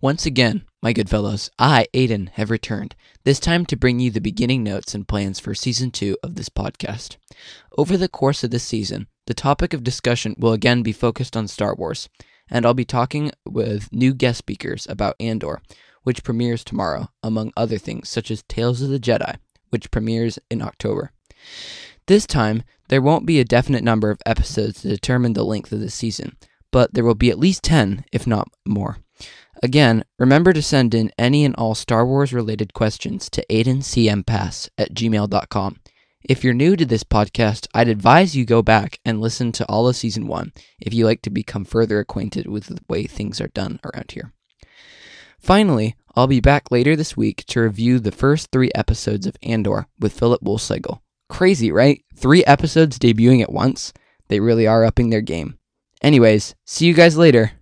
Once again, my good fellows, I, Aiden, have returned, this time to bring you the beginning notes and plans for season two of this podcast. Over the course of this season, the topic of discussion will again be focused on Star Wars, and I'll be talking with new guest speakers about Andor, which premieres tomorrow, among other things such as Tales of the Jedi, which premieres in October. This time, there won't be a definite number of episodes to determine the length of the season, but there will be at least 10, if not more. Again, remember to send in any and all Star Wars related questions to aidencmpass at gmail.com. If you're new to this podcast, I'd advise you go back and listen to all of season one if you like to become further acquainted with the way things are done around here. Finally, I'll be back later this week to review the first three episodes of Andor with Philip Woolsegel. Crazy, right? Three episodes debuting at once? They really are upping their game. Anyways, see you guys later.